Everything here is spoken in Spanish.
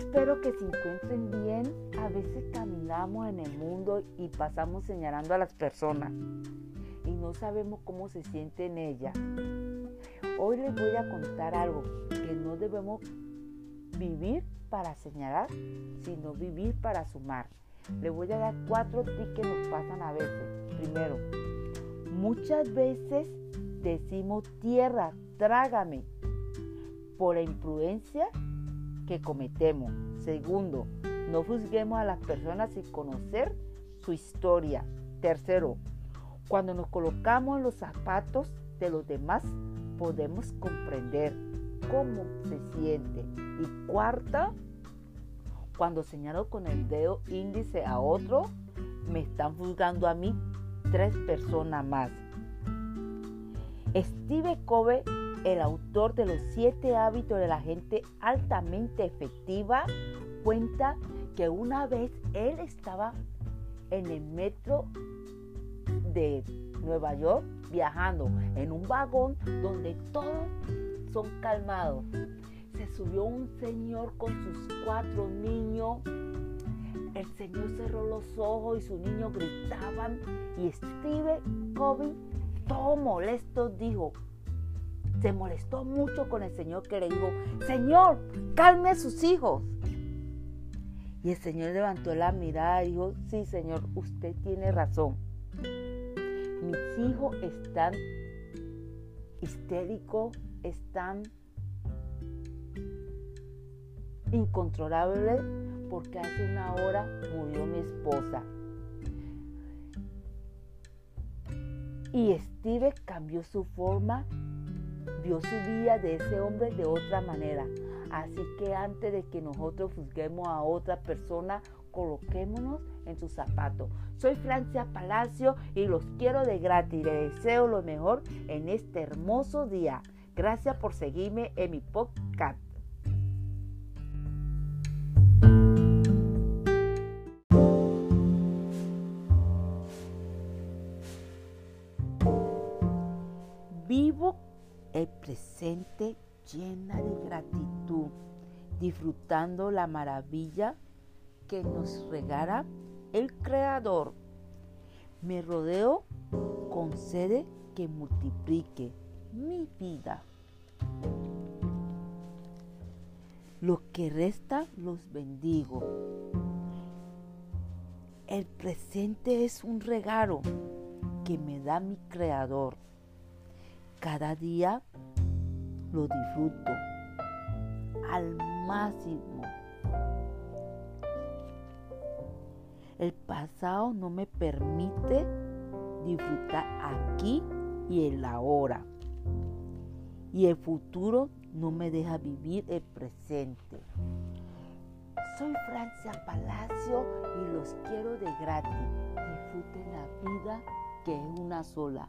Espero que se encuentren bien. A veces caminamos en el mundo y pasamos señalando a las personas y no sabemos cómo se sienten ellas. Hoy les voy a contar algo que no debemos vivir para señalar, sino vivir para sumar. Les voy a dar cuatro tips que nos pasan a veces. Primero, muchas veces decimos tierra, trágame, por imprudencia cometemos. Segundo, no juzguemos a las personas sin conocer su historia. Tercero, cuando nos colocamos en los zapatos de los demás, podemos comprender cómo se siente. Y cuarta, cuando señalo con el dedo índice a otro, me están juzgando a mí tres personas más. Steve Covey el autor de los siete hábitos de la gente altamente efectiva, cuenta que una vez él estaba en el metro de Nueva York viajando en un vagón donde todos son calmados. Se subió un señor con sus cuatro niños. El señor cerró los ojos y sus niños gritaban y Steve Covey, todo molesto, dijo, se molestó mucho con el Señor que le dijo, Señor, calme a sus hijos. Y el Señor levantó la mirada y dijo, sí, Señor, usted tiene razón. Mis hijos están histéricos, están incontrolables porque hace una hora murió mi esposa. Y Steve cambió su forma vio su vida de ese hombre de otra manera. Así que antes de que nosotros juzguemos a otra persona, coloquémonos en sus zapatos. Soy Francia Palacio y los quiero de gratis. Les deseo lo mejor en este hermoso día. Gracias por seguirme en mi podcast. Vivo el presente llena de gratitud, disfrutando la maravilla que nos regala el Creador. Me rodeo con sede que multiplique mi vida. Lo que resta los bendigo. El presente es un regalo que me da mi Creador. Cada día lo disfruto al máximo. El pasado no me permite disfrutar aquí y el ahora. Y el futuro no me deja vivir el presente. Soy Francia Palacio y los quiero de gratis. Disfruten la vida que es una sola.